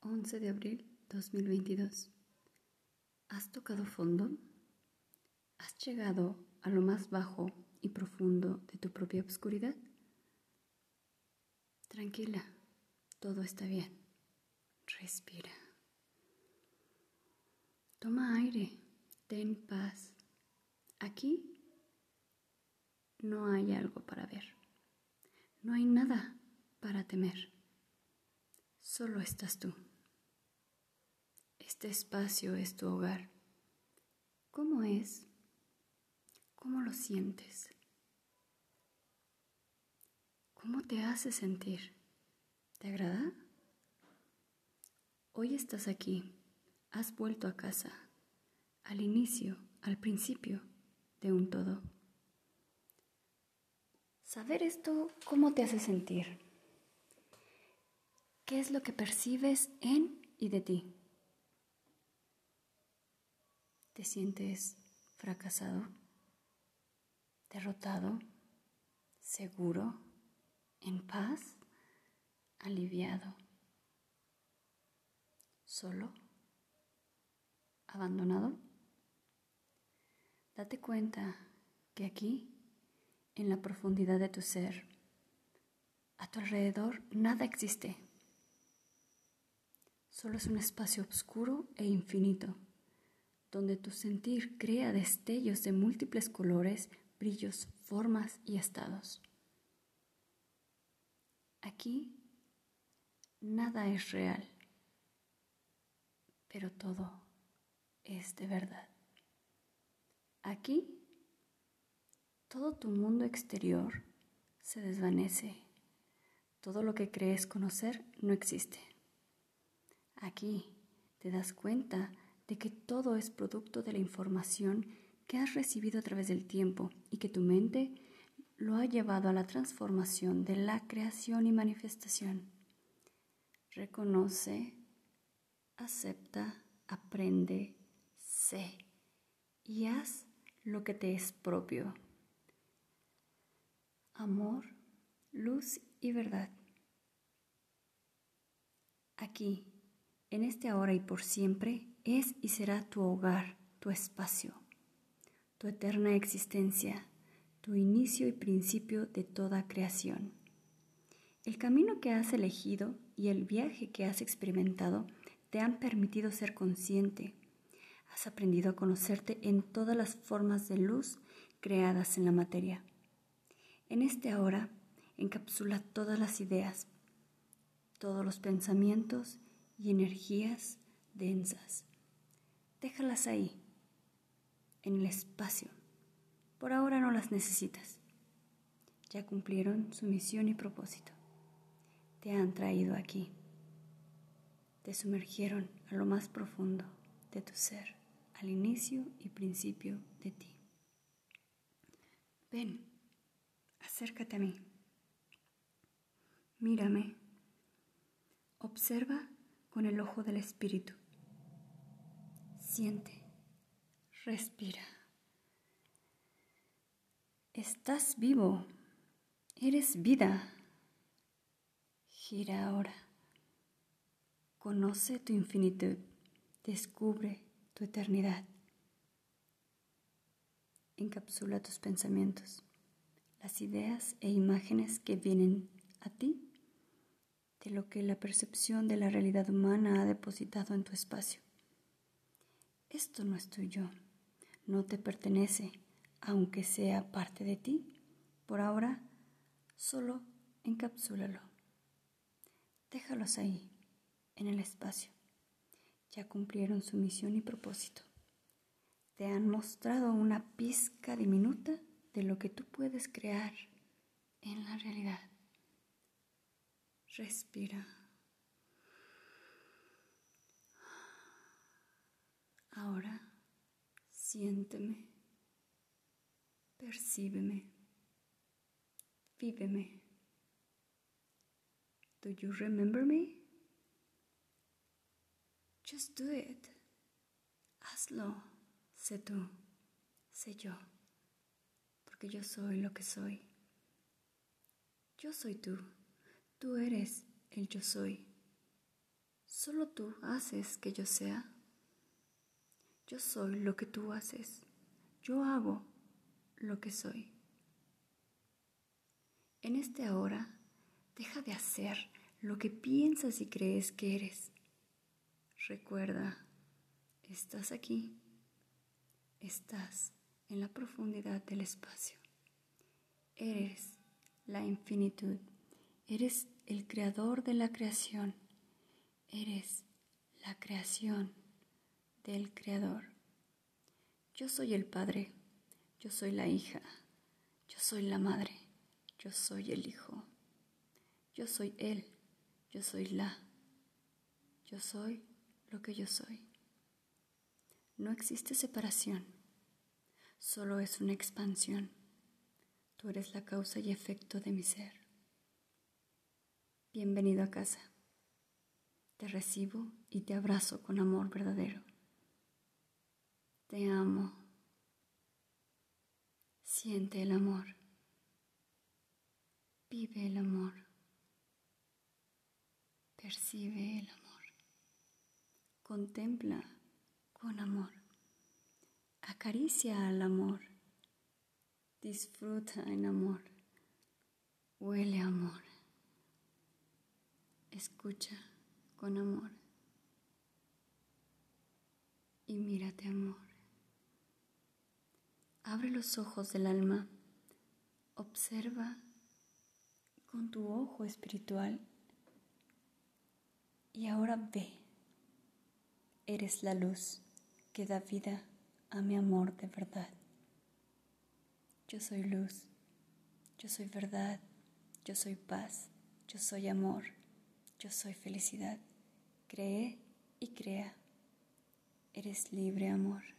11 de abril 2022. ¿Has tocado fondo? ¿Has llegado a lo más bajo y profundo de tu propia oscuridad? Tranquila, todo está bien. Respira. Toma aire, ten paz. Aquí no hay algo para ver. No hay nada para temer. Solo estás tú. Este espacio es tu hogar. ¿Cómo es? ¿Cómo lo sientes? ¿Cómo te hace sentir? ¿Te agrada? Hoy estás aquí, has vuelto a casa, al inicio, al principio de un todo. Saber esto, ¿cómo te hace sentir? ¿Qué es lo que percibes en y de ti? ¿Te sientes fracasado, derrotado, seguro, en paz, aliviado, solo, abandonado? Date cuenta que aquí, en la profundidad de tu ser, a tu alrededor nada existe. Solo es un espacio oscuro e infinito donde tu sentir crea destellos de múltiples colores, brillos, formas y estados. Aquí nada es real, pero todo es de verdad. Aquí todo tu mundo exterior se desvanece. Todo lo que crees conocer no existe. Aquí te das cuenta de que todo es producto de la información que has recibido a través del tiempo y que tu mente lo ha llevado a la transformación de la creación y manifestación. Reconoce, acepta, aprende, sé y haz lo que te es propio. Amor, luz y verdad. Aquí, en este ahora y por siempre, es y será tu hogar, tu espacio, tu eterna existencia, tu inicio y principio de toda creación. El camino que has elegido y el viaje que has experimentado te han permitido ser consciente. Has aprendido a conocerte en todas las formas de luz creadas en la materia. En este ahora encapsula todas las ideas, todos los pensamientos y energías densas déjalas ahí, en el espacio. Por ahora no las necesitas. Ya cumplieron su misión y propósito. Te han traído aquí. Te sumergieron a lo más profundo de tu ser, al inicio y principio de ti. Ven, acércate a mí. Mírame. Observa con el ojo del espíritu Siente, respira. Estás vivo, eres vida. Gira ahora. Conoce tu infinitud, descubre tu eternidad. Encapsula tus pensamientos, las ideas e imágenes que vienen a ti de lo que la percepción de la realidad humana ha depositado en tu espacio. Esto no es tuyo, no te pertenece, aunque sea parte de ti. Por ahora, solo encapsúlalo. Déjalos ahí, en el espacio. Ya cumplieron su misión y propósito. Te han mostrado una pizca diminuta de lo que tú puedes crear en la realidad. Respira. Ahora siénteme, percíbeme, víveme. Do you remember me? Just do it. Hazlo. Sé tú, sé yo, porque yo soy lo que soy. Yo soy tú, tú eres el yo soy. Solo tú haces que yo sea. Yo soy lo que tú haces. Yo hago lo que soy. En este ahora, deja de hacer lo que piensas y crees que eres. Recuerda, estás aquí, estás en la profundidad del espacio. Eres la infinitud, eres el creador de la creación, eres la creación del creador. Yo soy el padre, yo soy la hija, yo soy la madre, yo soy el hijo, yo soy él, yo soy la, yo soy lo que yo soy. No existe separación, solo es una expansión. Tú eres la causa y efecto de mi ser. Bienvenido a casa. Te recibo y te abrazo con amor verdadero. Te amo. Siente el amor. Vive el amor. Percibe el amor. Contempla con amor. Acaricia al amor. Disfruta en amor. Huele amor. Escucha con amor. Y mírate amor. Abre los ojos del alma. Observa con tu ojo espiritual. Y ahora ve Eres la luz que da vida a mi amor de verdad. Yo soy luz, yo soy verdad, yo soy paz, yo soy amor, yo soy felicidad. Cree y crea. Eres libre amor.